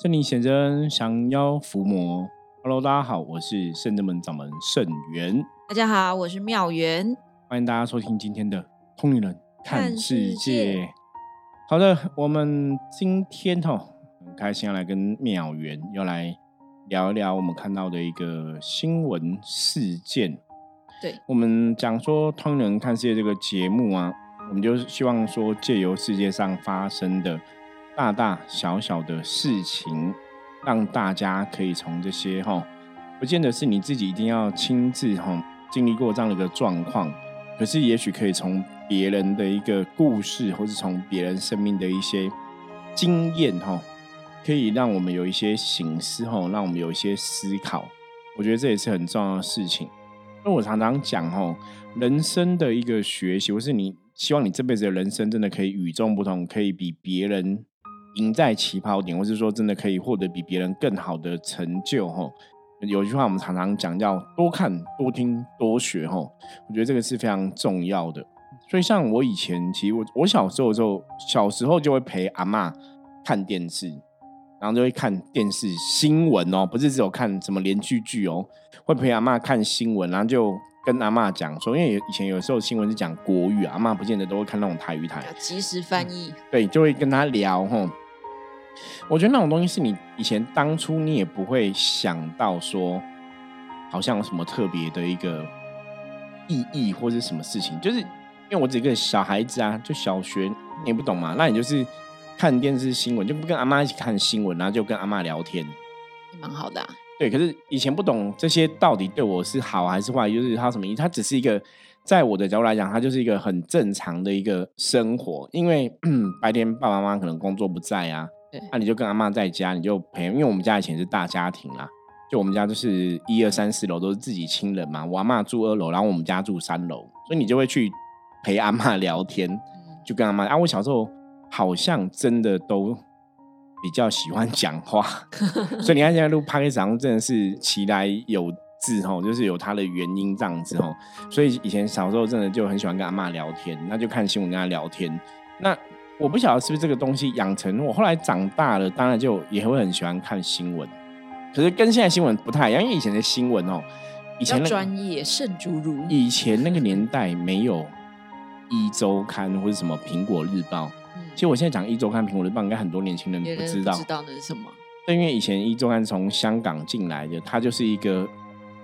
圣灵显真，降妖伏魔。Hello，大家好，我是圣真门掌门圣元。大家好，我是妙元。欢迎大家收听今天的《通灵人看世界》。好的，我们今天哈很开心要来跟妙元要来聊一聊我们看到的一个新闻事件。对我们讲说《通灵人看世界》这个节目啊，我们就希望说借由世界上发生的。大大小小的事情，让大家可以从这些哈，不见得是你自己一定要亲自哈经历过这样的一个状况，可是也许可以从别人的一个故事，或是从别人生命的一些经验哈，可以让我们有一些醒思哈，让我们有一些思考。我觉得这也是很重要的事情。那我常常讲哈，人生的一个学习，或是你希望你这辈子的人生真的可以与众不同，可以比别人。赢在起跑点，或是说真的可以获得比别人更好的成就，吼。有一句话我们常常讲，叫多看、多听、多学，吼。我觉得这个是非常重要的。所以像我以前，其实我我小时候的时候，小时候就会陪阿妈看电视，然后就会看电视新闻哦，不是只有看什么连续剧哦，会陪阿妈看新闻，然后就。跟阿妈讲说，因为以前有时候新闻是讲国语，阿妈不见得都会看那种台语台，即时翻译。对，就会跟他聊吼。我觉得那种东西是你以前当初你也不会想到说，好像有什么特别的一个意义或者什么事情，就是因为我只一个小孩子啊，就小学你也不懂嘛，那你就是看电视新闻，就不跟阿妈一起看新闻，然后就跟阿妈聊天，蛮好的。对，可是以前不懂这些到底对我是好还是坏，就是它什么意思？它只是一个，在我的角度来讲，它就是一个很正常的一个生活。因为 白天爸爸妈妈可能工作不在啊，那你就跟阿妈在家，你就陪。因为我们家以前是大家庭啦，就我们家就是一二三四楼都是自己亲人嘛，我阿妈住二楼，然后我们家住三楼，所以你就会去陪阿妈聊天，就跟阿妈啊。我小时候好像真的都。比较喜欢讲话，所以你看现在录 p o d c a 真的是其来有字吼，就是有它的原因这样子吼。所以以前小时候真的就很喜欢跟阿妈聊天，那就看新闻跟她聊天。那我不晓得是不是这个东西养成我，后来长大了，当然就也会很喜欢看新闻。可是跟现在新闻不太一样，因为以前的新闻哦，以前专业圣主如以前那个年代没有一周刊或者什么苹果日报。其实我现在讲一周刊苹果日报，应该很多年轻人不知道。知道那是什么？对因为以前一周刊从香港进来的，它就是一个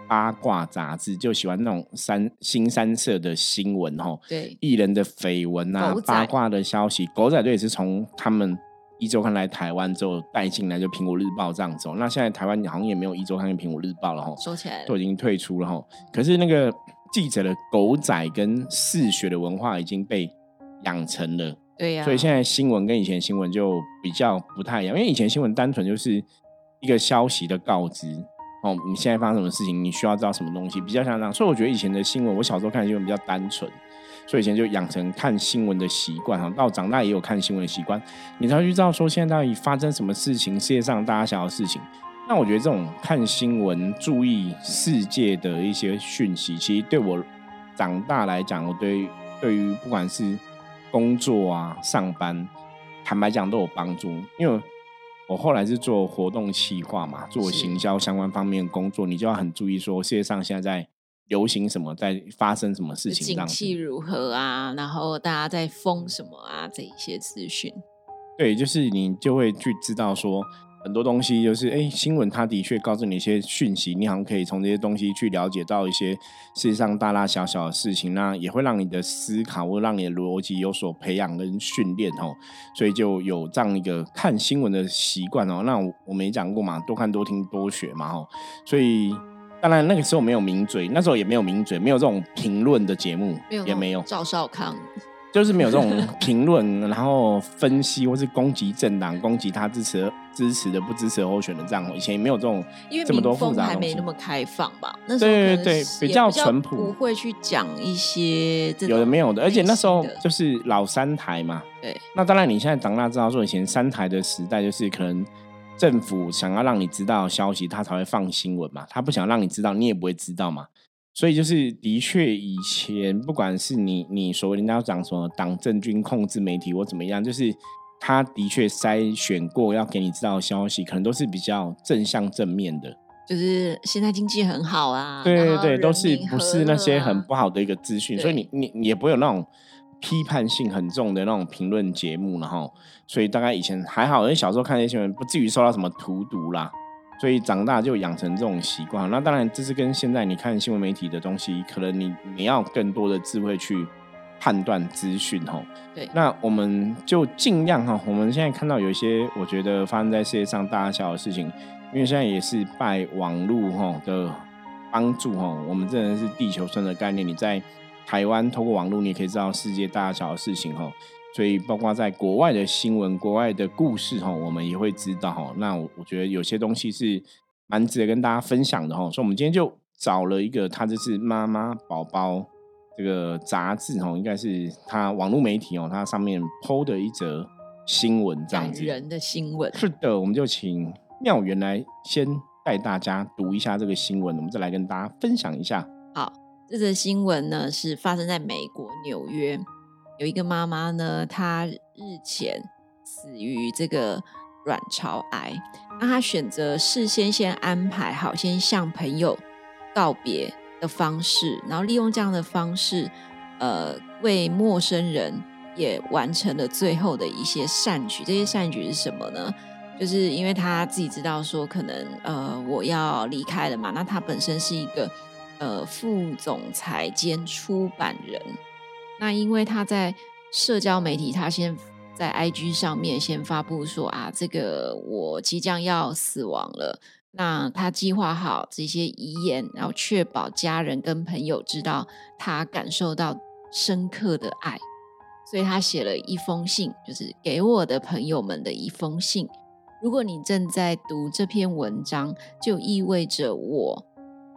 八卦杂志，就喜欢那种三新三色的新闻哈。对，艺人的绯闻啊，八卦的消息，狗仔队也是从他们一周刊来台湾之后带进来，就苹果日报这样走。那现在台湾好像也没有一周刊跟苹果日报了哈，收起来都已经退出了哈。可是那个记者的狗仔跟嗜血的文化已经被养成了。对呀，所以现在新闻跟以前新闻就比较不太一样，因为以前新闻单纯就是一个消息的告知哦，你现在发生什么事情，你需要知道什么东西，比较像这样。所以我觉得以前的新闻，我小时候看新闻比较单纯，所以以前就养成看新闻的习惯哈。到长大也有看新闻的习惯，你才会去知道说现在到底发生什么事情，世界上大家想要的事情。那我觉得这种看新闻、注意世界的一些讯息，其实对我长大来讲，我对对于不管是工作啊，上班，坦白讲都有帮助。因为我后来是做活动企划嘛，做行销相关方面工作，你就要很注意说世界上现在在流行什么，在发生什么事情，景气如何啊，然后大家在封什么啊，这一些资讯。对，就是你就会去知道说。很多东西就是，哎，新闻它的确告诉你一些讯息，你好像可以从这些东西去了解到一些世界上大大小小的事情，那也会让你的思考或让你的逻辑有所培养跟训练哦，所以就有这样一个看新闻的习惯哦。那我们也讲过嘛，多看多听多学嘛哦，所以当然那个时候没有名嘴，那时候也没有名嘴，没有这种评论的节目，也没有赵少康。就是没有这种评论，然后分析或是攻击政党、攻击他支持支持的、不支持候选的这样。以前也没有这种，因为这么多复杂还没那么开放吧？那时候对对对，比较淳朴，不会去讲一些有的没有的。而且那时候就是老三台嘛。对。那当然，你现在长大知道说，以前三台的时代就是可能政府想要让你知道消息，他才会放新闻嘛。他不想让你知道，你也不会知道嘛。所以就是，的确，以前不管是你你所谓人家讲什么党政军控制媒体或怎么样，就是他的确筛选过要给你知道的消息，可能都是比较正向正面的。就是现在经济很好啊，对对对，都是不是那些很不好的一个资讯，所以你你你也不会有那种批判性很重的那种评论节目，然后所以大概以前还好，因为小时候看那些新闻不至于受到什么荼毒啦，所以长大就养成这种习惯。那当然，这是跟现在你看新闻媒体的东西，可能你你要更多的智慧去判断资讯吼。对那我们就尽量哈，我们现在看到有一些我觉得发生在世界上大大小小的事情，因为现在也是拜网络哈的帮助哈，我们真的是地球村的概念。你在台湾透过网络，你也可以知道世界大小的事情哈。所以包括在国外的新闻、国外的故事哈，我们也会知道哈。那我我觉得有些东西是蛮值得跟大家分享的哈。所以我们今天就找了一个，他这是妈妈宝宝这个杂志哈，应该是他网络媒体哦，它上面 PO 的一则新闻这样子。人的新闻。是的，我们就请妙媛来先带大家读一下这个新闻，我们再来跟大家分享一下。好，这则新闻呢是发生在美国纽约，有一个妈妈呢，她日前死于这个卵巢癌，那她选择事先先安排好，先向朋友告别的方式，然后利用这样的方式，呃，为陌生人也完成了最后的一些善举。这些善举是什么呢？就是因为他自己知道说，可能呃我要离开了嘛，那他本身是一个呃副总裁兼出版人，那因为他在社交媒体，他先在 IG 上面先发布说啊，这个我即将要死亡了。那他计划好这些遗言，然后确保家人跟朋友知道他感受到深刻的爱，所以他写了一封信，就是给我的朋友们的一封信。如果你正在读这篇文章，就意味着我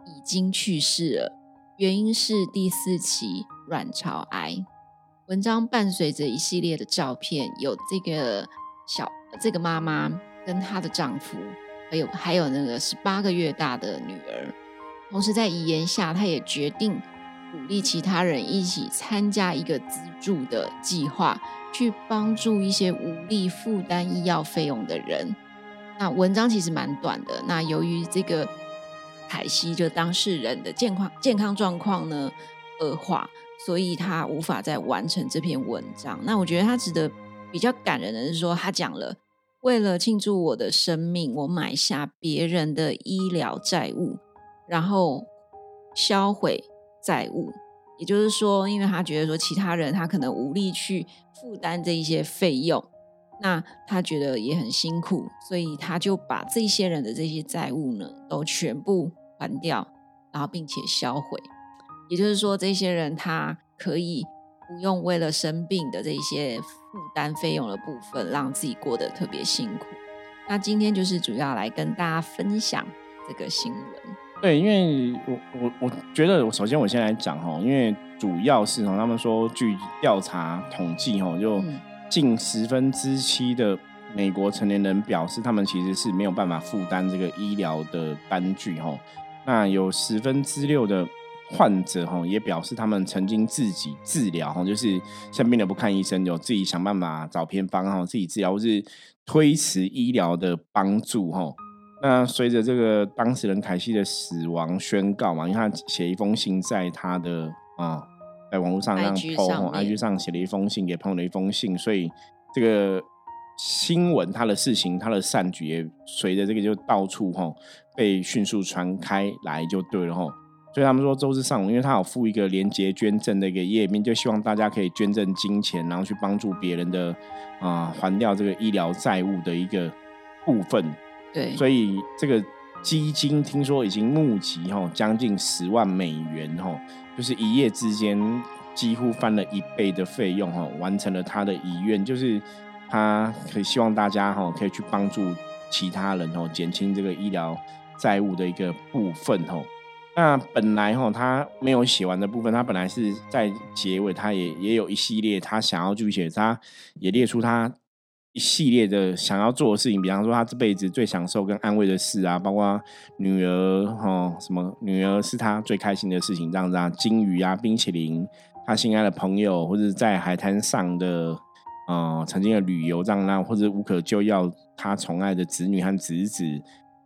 已经去世了，原因是第四期卵巢癌。文章伴随着一系列的照片，有这个小这个妈妈跟她的丈夫，还有还有那个十八个月大的女儿。同时在遗言下，她也决定鼓励其他人一起参加一个资助的计划，去帮助一些无力负担医药费用的人。那文章其实蛮短的。那由于这个凯西就当事人的健康健康状况呢恶化，所以他无法再完成这篇文章。那我觉得他值得比较感人的是说，他讲了为了庆祝我的生命，我买下别人的医疗债务，然后销毁债务。也就是说，因为他觉得说其他人他可能无力去负担这一些费用，那他觉得也很辛苦，所以他就把这些人的这些债务呢都全部还掉，然后并且销毁。也就是说，这些人他可以不用为了生病的这些负担费用的部分，让自己过得特别辛苦。那今天就是主要来跟大家分享这个新闻。对，因为我我我觉得，我首先我先来讲哈，因为主要是从，他们说据调查统计哈，就嗯近十分之七的美国成年人表示，他们其实是没有办法负担这个医疗的单据哈。那有十分之六的患者哈，也表示他们曾经自己治疗哈，就是生病了不看医生，有自己想办法找偏方哈，自己治疗或是推迟医疗的帮助哈。那随着这个当事人凯西的死亡宣告嘛，因为他写一封信在他的啊、在网络上让上面 IG 上写了一封信给朋友的一封信，所以这个新闻他的事情他的善举也随着这个就到处哈被迅速传开来就对了哈。所以他们说周日上午，因为他有附一个连接捐赠的一个页面，就希望大家可以捐赠金钱，然后去帮助别人的啊、还掉这个医疗债务的一个部分。对，所以这个基金听说已经募集哈将近十万美元哈，就是一夜之间几乎翻了一倍的费用哈，完成了他的遗愿，就是他可以希望大家哈可以去帮助其他人哦，减轻这个医疗债务的一个部分哦。那本来哈他没有写完的部分，他本来是在结尾，他也也有一系列他想要去写，他也列出他一系列的想要做的事情，比方说他这辈子最享受跟安慰的事啊，包括女儿哈什么女儿是他最开心的事情，这样子啊，金鱼啊，冰淇淋，他心爱的朋友，或者在海滩上的呃曾经的旅游这样那，或者无可救药他宠爱的子女和侄子，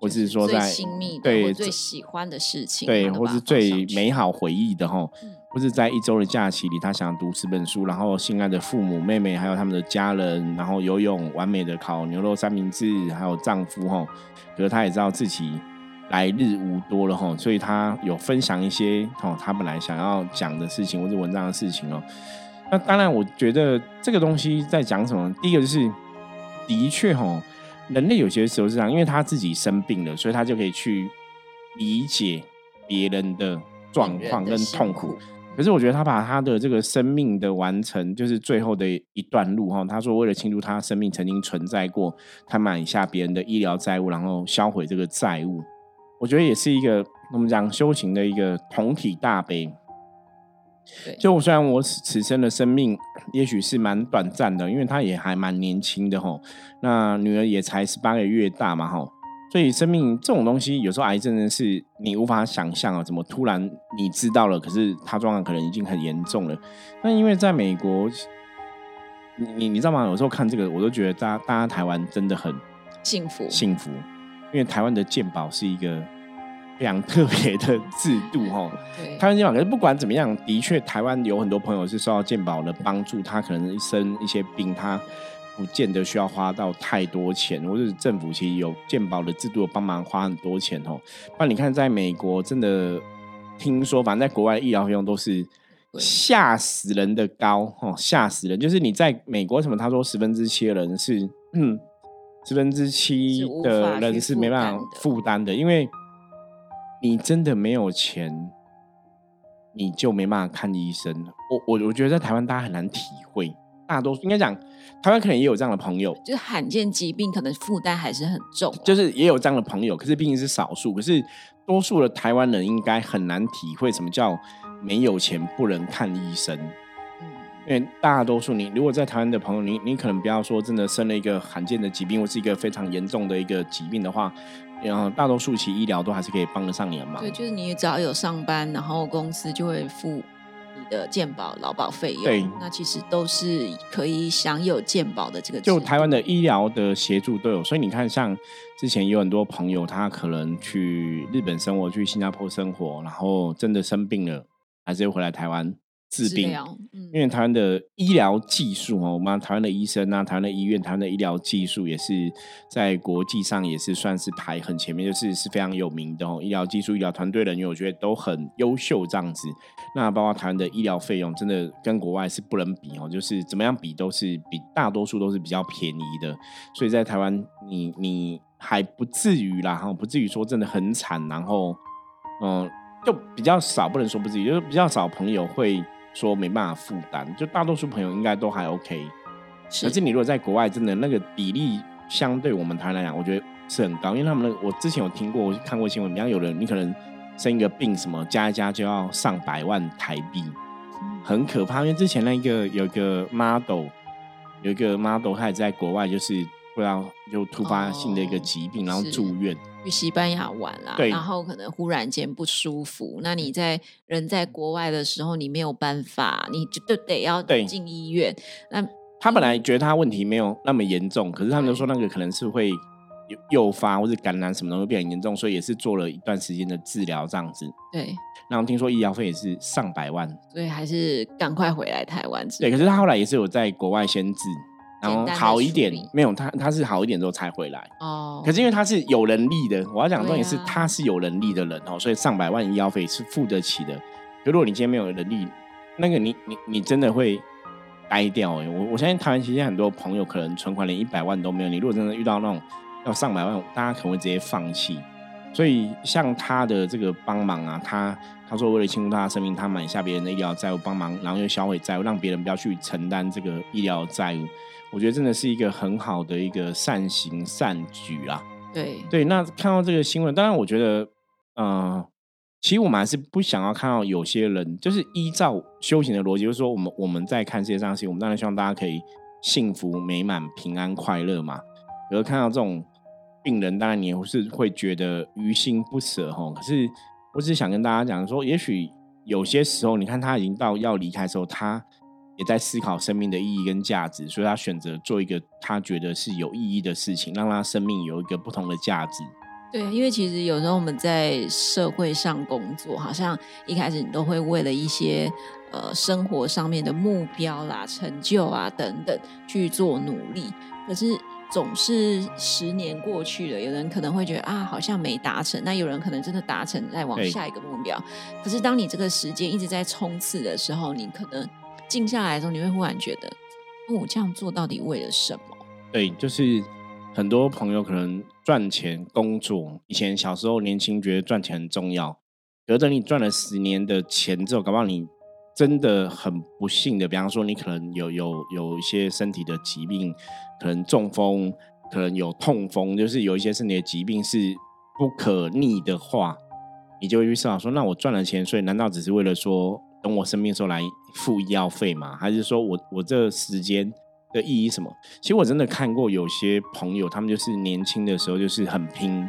或是说在亲密的对最喜欢的事情，对，或是最美好。回忆的哈，或是在一周的假期里，他想读十本书，然后心爱的父母、妹妹还有他们的家人，然后游泳，完美的烤牛肉三明治，还有丈夫哈，可是他也知道自己来日无多了哈，所以他有分享一些哦，他本来想要讲的事情或者文章的事情哦。那当然，我觉得这个东西在讲什么？第一个就是，的确哈，人类有些时候是这样，因为他自己生病了，所以他就可以去理解别人的。状况跟痛苦，可是我觉得他把他的这个生命的完成，就是最后的一段路哈。他说，为了庆祝他生命曾经存在过，他买下别人的医疗债务，然后销毁这个债务。我觉得也是一个我们讲修行的一个同体大悲。就虽然我此生的生命也许是蛮短暂的，因为他也还蛮年轻的哈。那女儿也才十八个月大嘛吼。所以生命这种东西，有时候癌症呢是你无法想象啊，怎么突然你知道了，可是他状况可能已经很严重了。那因为在美国，你你你知道吗？有时候看这个，我都觉得大家大家台湾真的很幸福幸福，因为台湾的健保是一个非常特别的制度哈。台湾健保，可是不管怎么样，的确台湾有很多朋友是受到健保的帮助，他可能一生一些病他。不见得需要花到太多钱，或者是政府其实有健保的制度帮忙花很多钱哦。那你看，在美国真的听说，反正在国外医疗费用都是吓死人的高哦，吓死人！就是你在美国什么，他说十分之七的人是嗯，十分之七的人是没办法负担的，因为你真的没有钱，你就没办法看医生。我我我觉得在台湾大家很难体会。大多数应该讲，台湾可能也有这样的朋友，就是罕见疾病可能负担还是很重，就是也有这样的朋友，可是毕竟是少数，可是多数的台湾人应该很难体会什么叫没有钱不能看医生。嗯，因为大多数你如果在台湾的朋友，你你可能不要说真的生了一个罕见的疾病或是一个非常严重的一个疾病的话，然后大多数其医疗都还是可以帮得上你的忙。对，就是你只要有上班，然后公司就会付你。的健保、劳保费用，对，那其实都是可以享有健保的这个。就台湾的医疗的协助都有，所以你看，像之前有很多朋友，他可能去日本生活、去新加坡生活，然后真的生病了，还是又回来台湾。治病，因为台湾的医疗技术哦，我们台湾的医生啊，台湾的医院，台湾的医疗技术也是在国际上也是算是排很前面，就是是非常有名的哦。医疗技术、医疗团队人员，我觉得都很优秀这样子。那包括台湾的医疗费用，真的跟国外是不能比哦，就是怎么样比都是比大多数都是比较便宜的。所以在台湾，你你还不至于啦，哈，不至于说真的很惨，然后嗯，就比较少，不能说不至于，就是比较少朋友会。说没办法负担，就大多数朋友应该都还 OK。可是你如果在国外，真的那个比例相对我们台湾来讲，我觉得是很高。因为他们的，我之前有听过、我看过新闻，比方有人你可能生一个病，什么加一加就要上百万台币，很可怕。因为之前那个有一个 model，有一个 model，他也在国外，就是不然就突发性的一个疾病，然后住院。去西班牙玩啦，然后可能忽然间不舒服。那你在人在国外的时候，你没有办法，你就得要进医院。那他本来觉得他问题没有那么严重，可是他们都说那个可能是会诱发或者感染什么东西变严重，所以也是做了一段时间的治疗这样子。对，然后听说医疗费也是上百万，所以还是赶快回来台湾。对，可是他后来也是有在国外先治。然后好一点，没有他，他是好一点之后才回来。哦，可是因为他是有能力的，我要讲重点是他是有能力的人哦，所以上百万医药费是付得起的。如果你今天没有能力，那个你你你真的会呆掉哎！我我相信台湾其实很多朋友可能存款连一百万都没有，你如果真的遇到那种要上百万，大家可能会直接放弃。所以像他的这个帮忙啊，他他说为了庆祝他的生命，他买下别人的医疗债务帮忙，然后又销毁债务，让别人不要去承担这个医疗债务。我觉得真的是一个很好的一个善行善举啦。对对，那看到这个新闻，当然我觉得，嗯，其实我们还是不想要看到有些人，就是依照修行的逻辑，就是说，我们我们在看世界上事情，我们当然希望大家可以幸福美满、平安快乐嘛。而看到这种病人，当然你也是会觉得于心不舍哈。可是我只是想跟大家讲说，也许有些时候，你看他已经到要离开的时候，他。也在思考生命的意义跟价值，所以他选择做一个他觉得是有意义的事情，让他生命有一个不同的价值。对啊，因为其实有时候我们在社会上工作，好像一开始你都会为了一些呃生活上面的目标啦、成就啊等等去做努力，可是总是十年过去了，有人可能会觉得啊好像没达成，那有人可能真的达成，再往下一个目标。可是当你这个时间一直在冲刺的时候，你可能静下来的时候，你会忽然觉得，我这样做到底为了什么？对，就是。很多朋友可能赚钱工作，以前小时候年轻觉得赚钱很重要，可等你赚了十年的钱之后，搞不好你真的很不幸的，比方说你可能有有有一些身体的疾病，可能中风，可能有痛风，就是有一些身体的疾病是不可逆的话，你就会去思考说，那我赚了钱，所以难道只是为了说等我生病的时候来付医药费吗？还是说我我这时间？的意义什么？其实我真的看过有些朋友，他们就是年轻的时候就是很拼，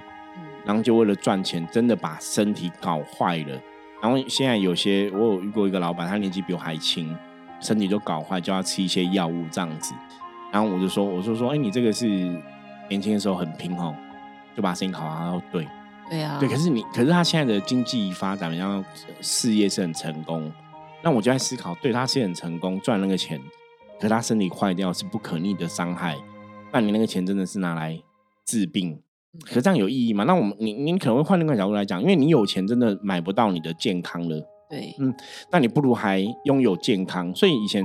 然后就为了赚钱，真的把身体搞坏了。然后现在有些我有遇过一个老板，他年纪比我还轻，身体就搞坏，就要吃一些药物这样子。然后我就说，我就说，哎，你这个是年轻的时候很拼哦，就把身体搞坏。然后对，对啊，对。可是你，可是他现在的经济发展，然后事业是很成功。那我就在思考，对他是很成功，赚那个钱。可他身体坏掉是不可逆的伤害，那你那个钱真的是拿来治病，可这样有意义吗？那我们你你可能会换另一个角度来讲，因为你有钱真的买不到你的健康了，对，嗯，那你不如还拥有健康。所以以前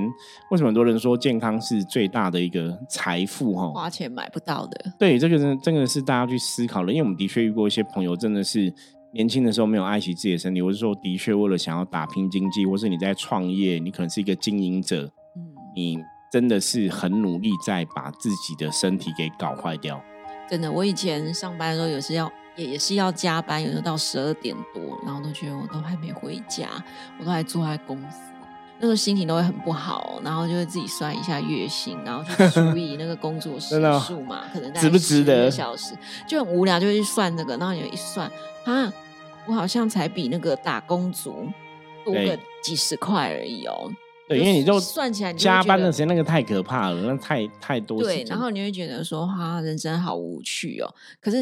为什么很多人说健康是最大的一个财富？哈，花钱买不到的。对，这个是真的是大家去思考了，因为我们的确遇过一些朋友，真的是年轻的时候没有爱惜自己的身体，或者说的确为了想要打拼经济，或是你在创业，你可能是一个经营者。嗯你真的是很努力在把自己的身体给搞坏掉。真的，我以前上班的时候，有时要也也是要加班，有时候到十二点多，然后都觉得我都还没回家，我都还坐在公司，那时候心情都会很不好，然后就会自己算一下月薪，然后去除以那个工作时数嘛，可能值不值得小时，就很无聊，就会去算那个，然后你一算，啊，我好像才比那个打工族多个几十块而已哦。对，因为你就算起来加班的时间那个太可怕了，那太太多。对，然后你会觉得说，哈，人生好无趣哦。可是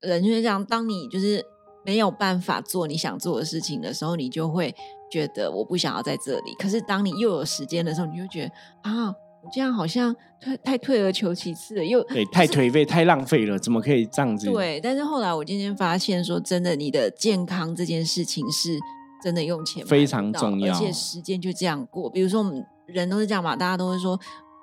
人就是这样，当你就是没有办法做你想做的事情的时候，你就会觉得我不想要在这里。可是当你又有时间的时候，你就觉得啊，我这样好像太太退而求其次了，又对，太颓废，太浪费了，怎么可以这样子？对，但是后来我今天发现说，真的，你的健康这件事情是。真的用钱非常重要，而且时间就这样过。比如说，我们人都是这样嘛，大家都会说，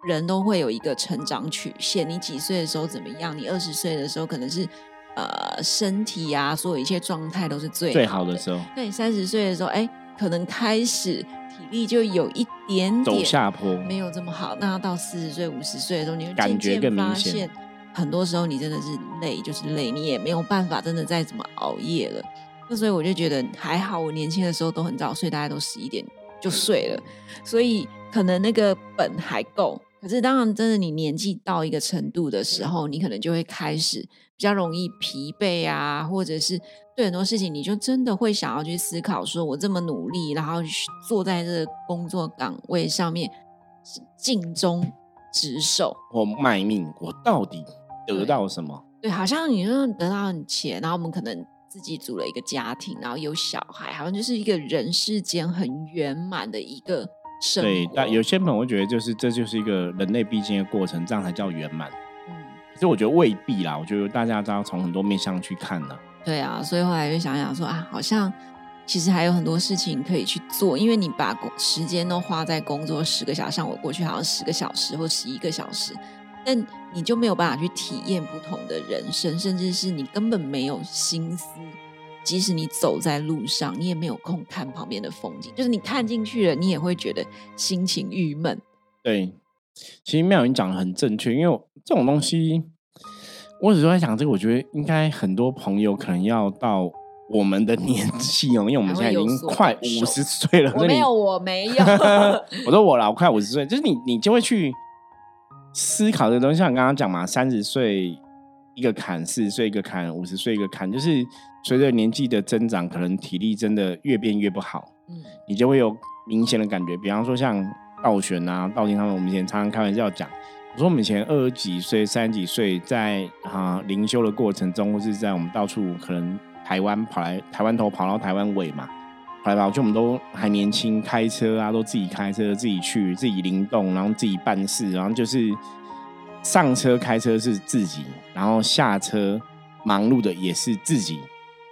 人都会有一个成长曲线。你几岁的时候怎么样？你二十岁的时候可能是呃身体啊，所有一切状态都是最最好的时候。那你三十岁的时候，哎，可能开始体力就有一点点走下坡，没有这么好。那到四十岁、五十岁的时候，你会感觉更明显。很多时候你真的是累，就是累，你也没有办法真的再怎么熬夜了。那所以我就觉得还好，我年轻的时候都很早睡，大家都十一点就睡了，所以可能那个本还够。可是当然，真的你年纪到一个程度的时候，你可能就会开始比较容易疲惫啊，或者是对很多事情，你就真的会想要去思考：说我这么努力，然后坐在这个工作岗位上面尽忠职守，我卖命，我到底得到什么？对，好像你说得到钱，然后我们可能。自己组了一个家庭，然后有小孩，好像就是一个人世间很圆满的一个生活。对，但有些朋友会觉得，就是这就是一个人类必经的过程，这样才叫圆满。嗯，可是我觉得未必啦。我觉得大家都要从很多面向去看呢。对啊，所以后来就想想说啊，好像其实还有很多事情可以去做，因为你把时间都花在工作十个小时，像我过去好像十个小时或十一个小时。但你就没有办法去体验不同的人生，甚至是你根本没有心思。即使你走在路上，你也没有空看旁边的风景。就是你看进去了，你也会觉得心情郁闷。对，其实妙云讲的很正确，因为这种东西，我只是在想这个。我觉得应该很多朋友可能要到我们的年纪哦，因为我们现在已经快五十岁了。我没有，我没有。我说我了，我快五十岁，就是你，你就会去。思考的东西，像你刚刚讲嘛，三十岁一个坎，四十岁一个坎，五十岁一个坎，就是随着年纪的增长，可能体力真的越变越不好。嗯，你就会有明显的感觉。比方说，像道玄啊、道金他们，我们以前常常开玩笑讲，我说我们以前二十几岁、三十几岁，在啊灵修的过程中，或是在我们到处可能台湾跑来台湾头跑到台湾尾嘛，跑来跑去，我们都还年轻，开车啊都自己开车，自己去，自己灵动，然后自己办事，然后就是上车开车是自己，然后下车忙碌的也是自己。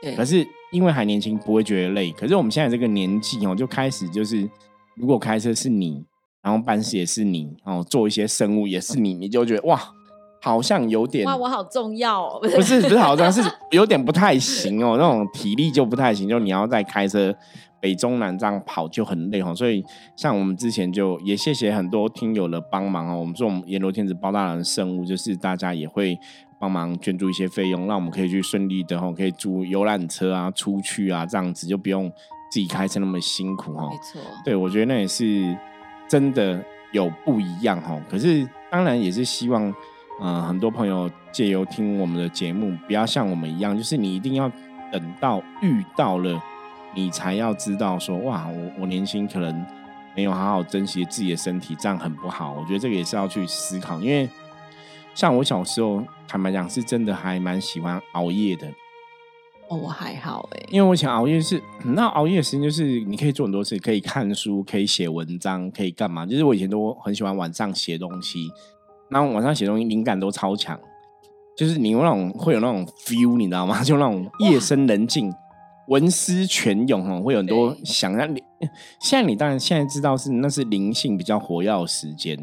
对，可是因为还年轻，不会觉得累。可是我们现在这个年纪哦，就开始就是，如果开车是你，然后办事也是你，哦，做一些生物也是你，你就觉得哇，好像有点哇，我好重要哦！不是不是好重要是有点不太行哦，那种体力就不太行，就你要再开车北中南这样跑就很累哦。所以像我们之前就也谢谢很多听友的帮忙哦，我们说我们阎罗天子包大人圣物，就是大家也会。帮忙捐助一些费用，让我们可以去顺利的哈，可以租游览车啊，出去啊，这样子就不用自己开车那么辛苦哈。没错，对我觉得那也是真的有不一样哈。可是当然也是希望，呃，很多朋友借由听我们的节目，不要像我们一样，就是你一定要等到遇到了，你才要知道说，哇，我我年轻可能没有好好珍惜自己的身体，这样很不好。我觉得这个也是要去思考，因为。像我小时候，坦白讲，是真的还蛮喜欢熬夜的。哦，我还好哎，因为我以前熬夜是，那熬夜的时间就是你可以做很多事，可以看书，可以写文章，可以干嘛？就是我以前都很喜欢晚上写东西，然后晚上写东西灵感都超强，就是你有那种会有那种 feel，你知道吗？就那种夜深人静，文思泉涌哦，会有很多想让你。现在你当然现在知道是那是灵性比较活跃的时间。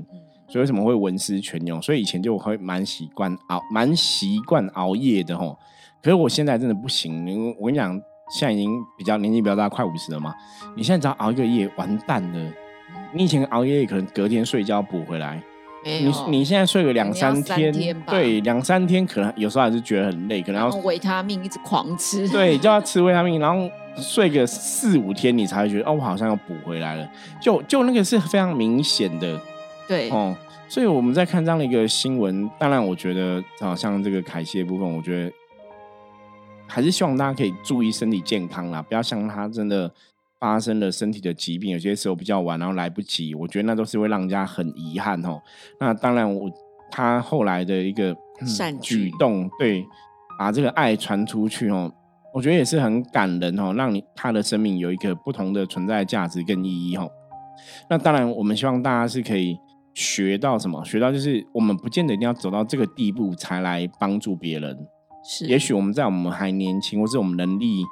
所以为什么会文思泉涌？所以以前就会蛮习惯熬，蛮习惯熬夜的吼。可是我现在真的不行，因为我跟你讲，现在已经比较年纪比较大，快五十了嘛。你现在只要熬一个夜，完蛋了。你以前熬夜可能隔天睡觉补回来，你你现在睡个两三天，对，两三天可能有时候还是觉得很累，可能要维他命一直狂吃，对，就要吃维他命，然后睡个四五天，你才会觉得哦，我好像要补回来了。就就那个是非常明显的。对哦，所以我们在看这样的一个新闻，当然我觉得，好像这个凯西的部分，我觉得还是希望大家可以注意身体健康啦，不要像他真的发生了身体的疾病，有些时候比较晚，然后来不及，我觉得那都是会让人家很遗憾哦。那当然，我他后来的一个善举动，对，把这个爱传出去哦，我觉得也是很感人哦，让你他的生命有一个不同的存在价值跟意义哦。那当然，我们希望大家是可以。学到什么？学到就是我们不见得一定要走到这个地步才来帮助别人。是，也许我们在我们还年轻，或是我们能力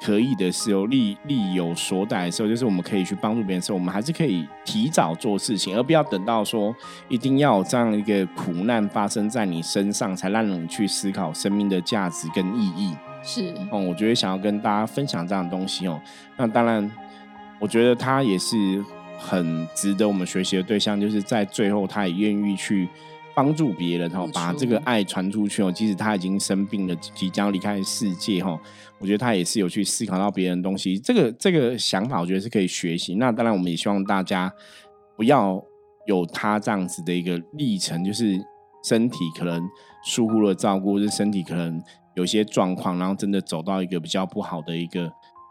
可以的时候，力力有所逮的时候，就是我们可以去帮助别人的时候，我们还是可以提早做事情，而不要等到说一定要有这样一个苦难发生在你身上，才让你去思考生命的价值跟意义。是，哦，我觉得想要跟大家分享这样的东西哦。那当然，我觉得他也是。很值得我们学习的对象，就是在最后，他也愿意去帮助别人，哈，把这个爱传出去哦。即使他已经生病了，即将离开世界，哈，我觉得他也是有去思考到别人的东西。这个这个想法，我觉得是可以学习。那当然，我们也希望大家不要有他这样子的一个历程，就是身体可能疏忽了照顾，是身体可能有些状况，然后真的走到一个比较不好的一个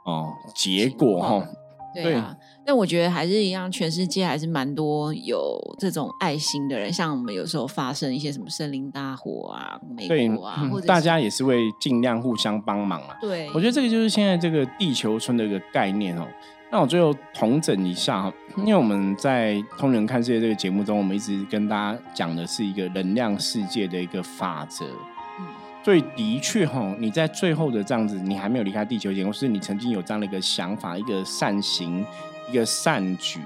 哦结果，哈。对啊，但我觉得还是一样，全世界还是蛮多有这种爱心的人。像我们有时候发生一些什么森林大火啊，美国啊，或者大家也是会尽量互相帮忙啊。对，我觉得这个就是现在这个地球村的一个概念哦。那我最后统整一下哈，因为我们在《通人看世界》这个节目中，我们一直跟大家讲的是一个能量世界的一个法则。所以的确哈，你在最后的这样子，你还没有离开地球前，或是你曾经有这样的一个想法、一个善行、一个善举，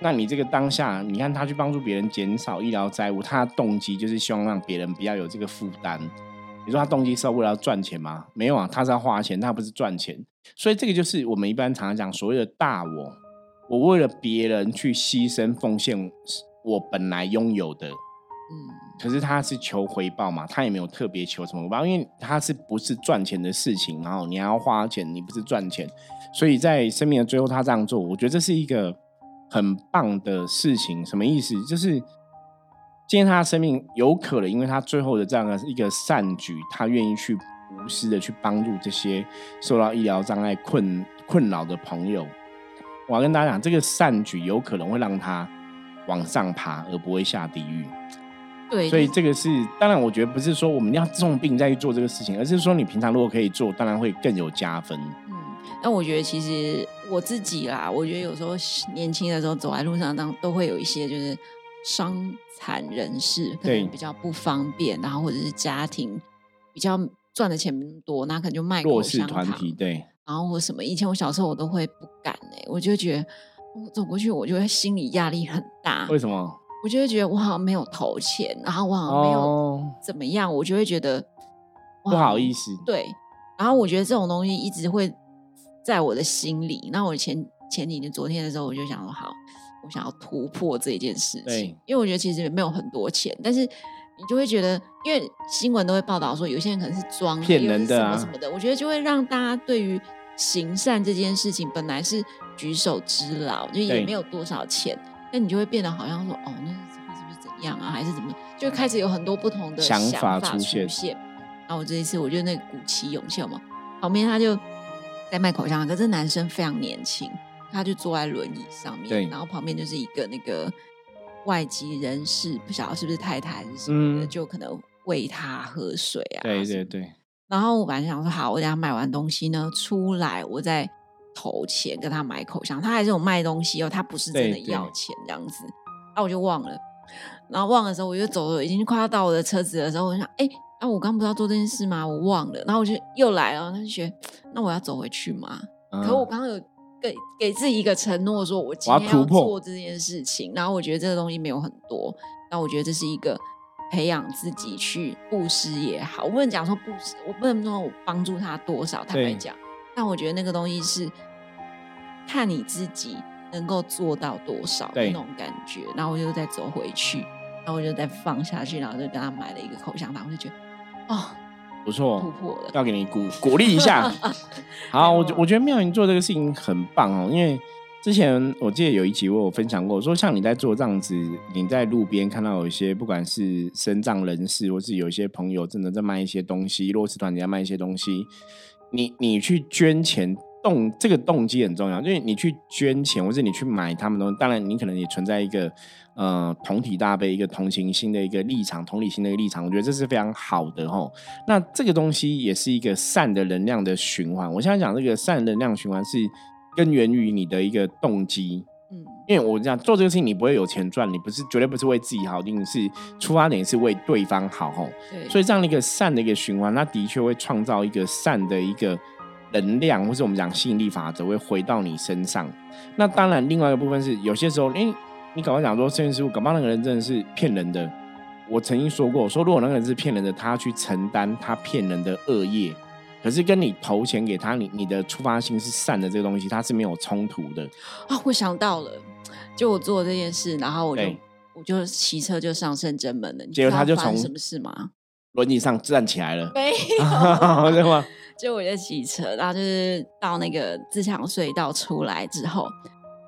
那你这个当下，你看他去帮助别人减少医疗债务，他的动机就是希望让别人不要有这个负担。你说他动机是为了要赚钱吗？没有啊，他是要花钱，他不是赚钱。所以这个就是我们一般常常讲所谓的大我，我为了别人去牺牲奉献我本来拥有的。嗯，可是他是求回报嘛，他也没有特别求什么回报，因为他是不是赚钱的事情，然后你还要花钱，你不是赚钱，所以在生命的最后他这样做，我觉得这是一个很棒的事情。什么意思？就是今天他的生命有可能，因为他最后的这样的一个善举，他愿意去无私的去帮助这些受到医疗障碍困困扰的朋友。我要跟大家讲，这个善举有可能会让他。往上爬，而不会下地狱。对，所以这个是当然，我觉得不是说我们要重病再去做这个事情，而是说你平常如果可以做，当然会更有加分。嗯，那我觉得其实我自己啦，我觉得有时候年轻的时候走在路上，当都会有一些就是伤残人士，可能比较不方便，然后或者是家庭比较赚的钱没那么多，那可能就卖弱势团体对，然后或什么。以前我小时候我都会不敢哎，我就觉得我走过去，我就会心理压力很大。为什么？我就会觉得我好像没有投钱，然后我好像没有怎么样，我就会觉得不好意思。对，然后我觉得这种东西一直会在我的心里。那我前前几天、昨天的时候，我就想说，好，我想要突破这件事情。因为我觉得其实没有很多钱，但是你就会觉得，因为新闻都会报道说，有些人可能是装骗人的什么什么的。我觉得就会让大家对于行善这件事情，本来是举手之劳，就也没有多少钱。那你就会变得好像说，哦，那他是不是怎样啊，还是怎么？就开始有很多不同的想法出现。然后我这一次，我就那鼓起勇气嘛，旁边他就在卖口香糖，可是男生非常年轻，他就坐在轮椅上面，然后旁边就是一个那个外籍人士，不晓得是不是太太还是什么的，就可能喂他喝水啊。对对对。然后我本来想说，好，我等下买完东西呢，出来我再。投钱跟他买口香，他还是有卖东西哦，他不是真的要钱这样子。啊，我就忘了，然后忘的时候，我就走了，已经快要到我的车子的时候，我想，哎，啊，我刚不是要做这件事吗？我忘了，然后我就又来了，他就觉得，那我要走回去吗？可我刚刚有给给自己一个承诺，说我今天要做这件事情，然后我觉得这个东西没有很多，那我觉得这是一个培养自己去布施也好，我不能讲说布施，我不能说我帮助他多少，坦白讲，但我觉得那个东西是。看你自己能够做到多少那种感觉，然后我就再走回去，然后我就再放下去，然后就跟他买了一个口香糖，我就觉得哦，不错，突破了，要给你鼓鼓励一下。好，我我觉得妙云做这个事情很棒哦，因为之前我记得有一集我有分享过，说像你在做这样子，你在路边看到有一些不管是身障人士，或是有一些朋友真的在卖一些东西，弱势团体在卖一些东西，你你去捐钱。动这个动机很重要，因为你去捐钱，或者你去买他们东西，当然你可能也存在一个呃同体大悲、一个同情心的一个立场、同理心的一个立场，我觉得这是非常好的吼。那这个东西也是一个善的能量的循环。我现在讲这个善能量循环是根源于你的一个动机，嗯，因为我讲做这个事情你不会有钱赚，你不是绝对不是为自己好，一定是出发点是为对方好吼。对，所以这样的一个善的一个循环，它的确会创造一个善的一个。能量，或是我们讲吸引力法则，会回到你身上。那当然，另外一个部分是，有些时候，因为你刚刚讲说，摄影师傅，搞不好那个人真的是骗人的。我曾经说过，说如果那个人是骗人的，他去承担他骗人的恶业，可是跟你投钱给他，你你的出发心是善的这个东西，它是没有冲突的。啊，我想到了，就我做这件事，然后我就我就骑车就上圣真门了。结果他就从什么事吗？轮椅上站起来了？没 有，对吗？就我就骑车，然后就是到那个自强隧道出来之后，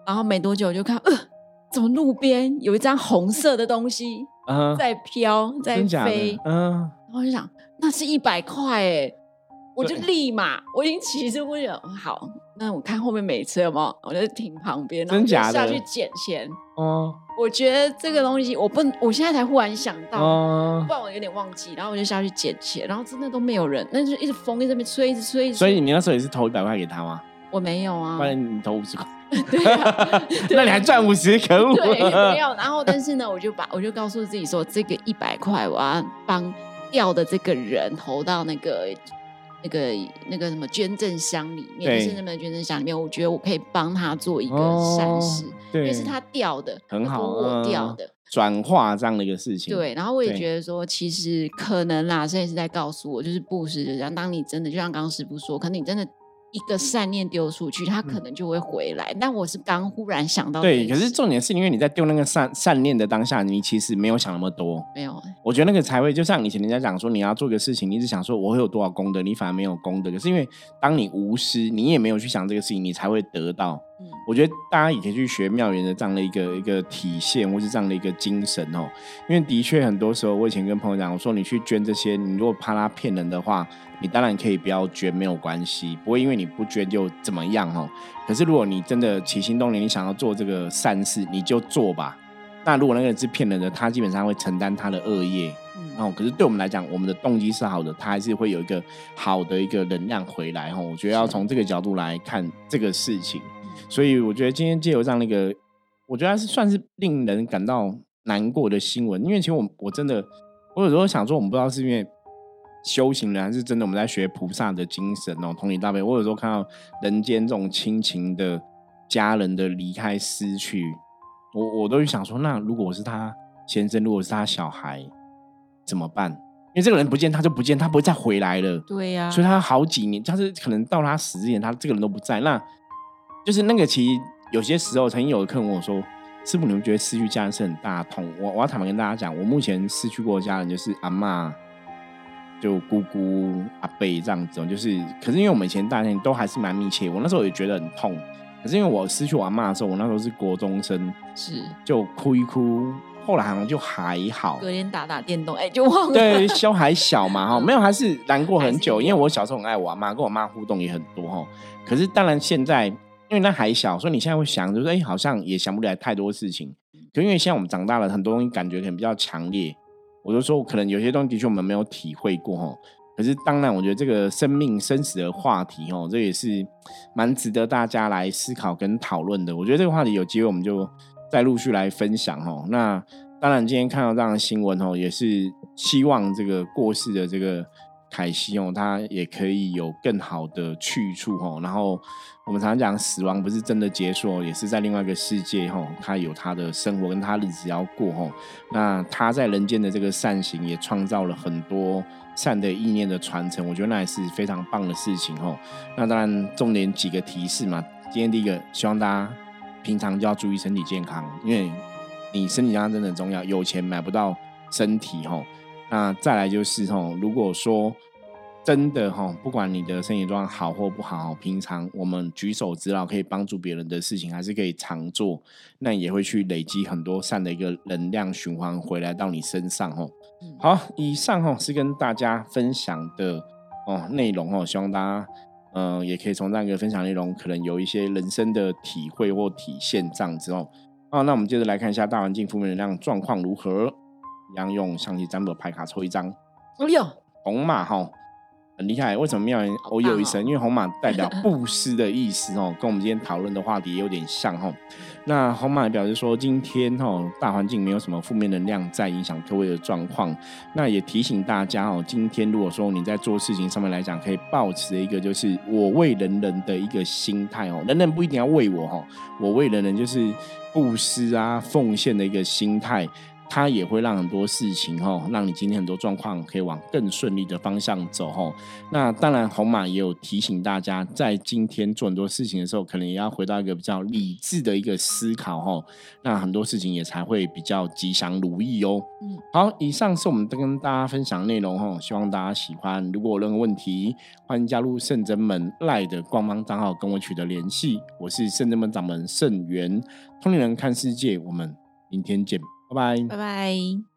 然后没多久就看，呃，怎么路边有一张红色的东西在飘在飞？嗯，然后就想那是一百块哎，我就立马我已经骑着我就好，那我看后面没车吗？我就停旁边，真假的下去捡钱哦。我觉得这个东西我不，我现在才忽然想到，不然我有点忘记。然后我就下去捡钱，然后真的都没有人，那就一直风一直在那边吹，一直吹。所以你那时候也是投一百块给他吗？我没有啊，不然你投五十块，对 那你还赚五十，可恶。对，没有。然后但是呢，我就把我就告诉自己说，这个一百块我要帮掉的这个人投到那个。那个那个什么捐赠箱里面，就是那么捐赠箱里面，我觉得我可以帮他做一个善事，因为是他掉的，很好，我掉的转化这样的一个事情。对，然后我也觉得说，其实可能啦，这也是在告诉我，就是布施，就是。当你真的就像刚刚师傅说，可能你真的。一个善念丢出去，他可能就会回来。但我是刚忽然想到，对，可是重点是因为你在丢那个善善念的当下，你其实没有想那么多。没有，我觉得那个才会就像以前人家讲说，你要做个事情，你一直想说我会有多少功德，你反而没有功德。可是因为当你无私，你也没有去想这个事情，你才会得到。嗯，我觉得大家也可以去学妙缘的这样的一个一个体现，或是这样的一个精神哦。因为的确很多时候，我以前跟朋友讲，我说你去捐这些，你如果怕他骗人的话。你当然可以不要捐，没有关系，不会因为你不捐就怎么样哦。可是如果你真的起心动念，你想要做这个善事，你就做吧。那如果那个人是骗人的，他基本上会承担他的恶业。哦，可是对我们来讲，我们的动机是好的，他还是会有一个好的一个能量回来。哈，我觉得要从这个角度来看这个事情。所以我觉得今天借由这样的一个，我觉得是算是令人感到难过的新闻。因为其实我我真的，我有时候想说，我们不知道是因为修行人，还是真的我们在学菩萨的精神哦，同理大悲。我有时候看到人间这种亲情的家人的离开失去，我我都会想说，那如果我是他先生，如果是他小孩。怎么办？因为这个人不见，他就不见，他不会再回来了。对呀，所以他好几年，他是可能到他死之前，他这个人都不在。那就是那个，其实有些时候，曾经有的客人问我说：“师傅，你们觉得失去家人是很大痛？”我我要坦白跟大家讲，我目前失去过的家人就是阿妈、就姑姑、阿伯这样子。就是，可是因为我们以前大家庭都还是蛮密切，我那时候也觉得很痛。可是因为我失去我阿妈的时候，我那时候是国中生，是就哭一哭。后来好像就还好，隔天打打电动，哎，就忘了。对，小还小嘛，哈，没有，还是难过很久。因为我小时候很爱我阿妈，跟我妈互动也很多，哈。可是当然现在，因为那还小，所以你现在会想，就是哎，好像也想不起来太多事情。可因为现在我们长大了，很多东西感觉可能比较强烈。我就说，可能有些东西的确我们没有体会过，哈。可是当然，我觉得这个生命生死的话题，哦，这也是蛮值得大家来思考跟讨论的。我觉得这个话题有机会，我们就。再陆续来分享哦。那当然，今天看到这样的新闻哦，也是希望这个过世的这个凯西哦，他也可以有更好的去处哦。然后我们常常讲，死亡不是真的结束，也是在另外一个世界哦，他有他的生活跟他日子要过哦。那他在人间的这个善行，也创造了很多善的意念的传承，我觉得那也是非常棒的事情哦。那当然，重点几个提示嘛。今天第一个，希望大家。平常就要注意身体健康，因为你身体健康真的很重要。有钱买不到身体吼，那再来就是吼，如果说真的吼，不管你的身体状况好或不好，平常我们举手之劳可以帮助别人的事情，还是可以常做，那也会去累积很多善的一个能量循环回来到你身上哦。好，以上吼是跟大家分享的哦内容哦，希望大家。嗯，也可以从那个分享内容，可能有一些人生的体会或体现这样子哦。好，那我们接着来看一下大环境负面能量状况如何。一样用象棋占卜牌卡抽一张。哎呦，红马哈。很厉害，为什么妙人哦有一声？因为红马 代表布施的意思哦，跟我们今天讨论的话题有点像哈。那红马表示说，今天哦大环境没有什么负面能量在影响各位的状况。那也提醒大家哦，今天如果说你在做事情上面来讲，可以保持一个就是我为人人的一个心态哦，人人不一定要为我哈，我为人人就是布施啊奉献的一个心态。它也会让很多事情哈，让你今天很多状况可以往更顺利的方向走哈。那当然，红马也有提醒大家，在今天做很多事情的时候，可能也要回到一个比较理智的一个思考哈。那很多事情也才会比较吉祥如意哦。嗯，好，以上是我们跟大家分享内容哈，希望大家喜欢。如果有任何问题，欢迎加入圣真门赖的官方账号跟我取得联系。我是圣真门掌门圣元，通灵人看世界，我们明天见。拜拜，拜拜。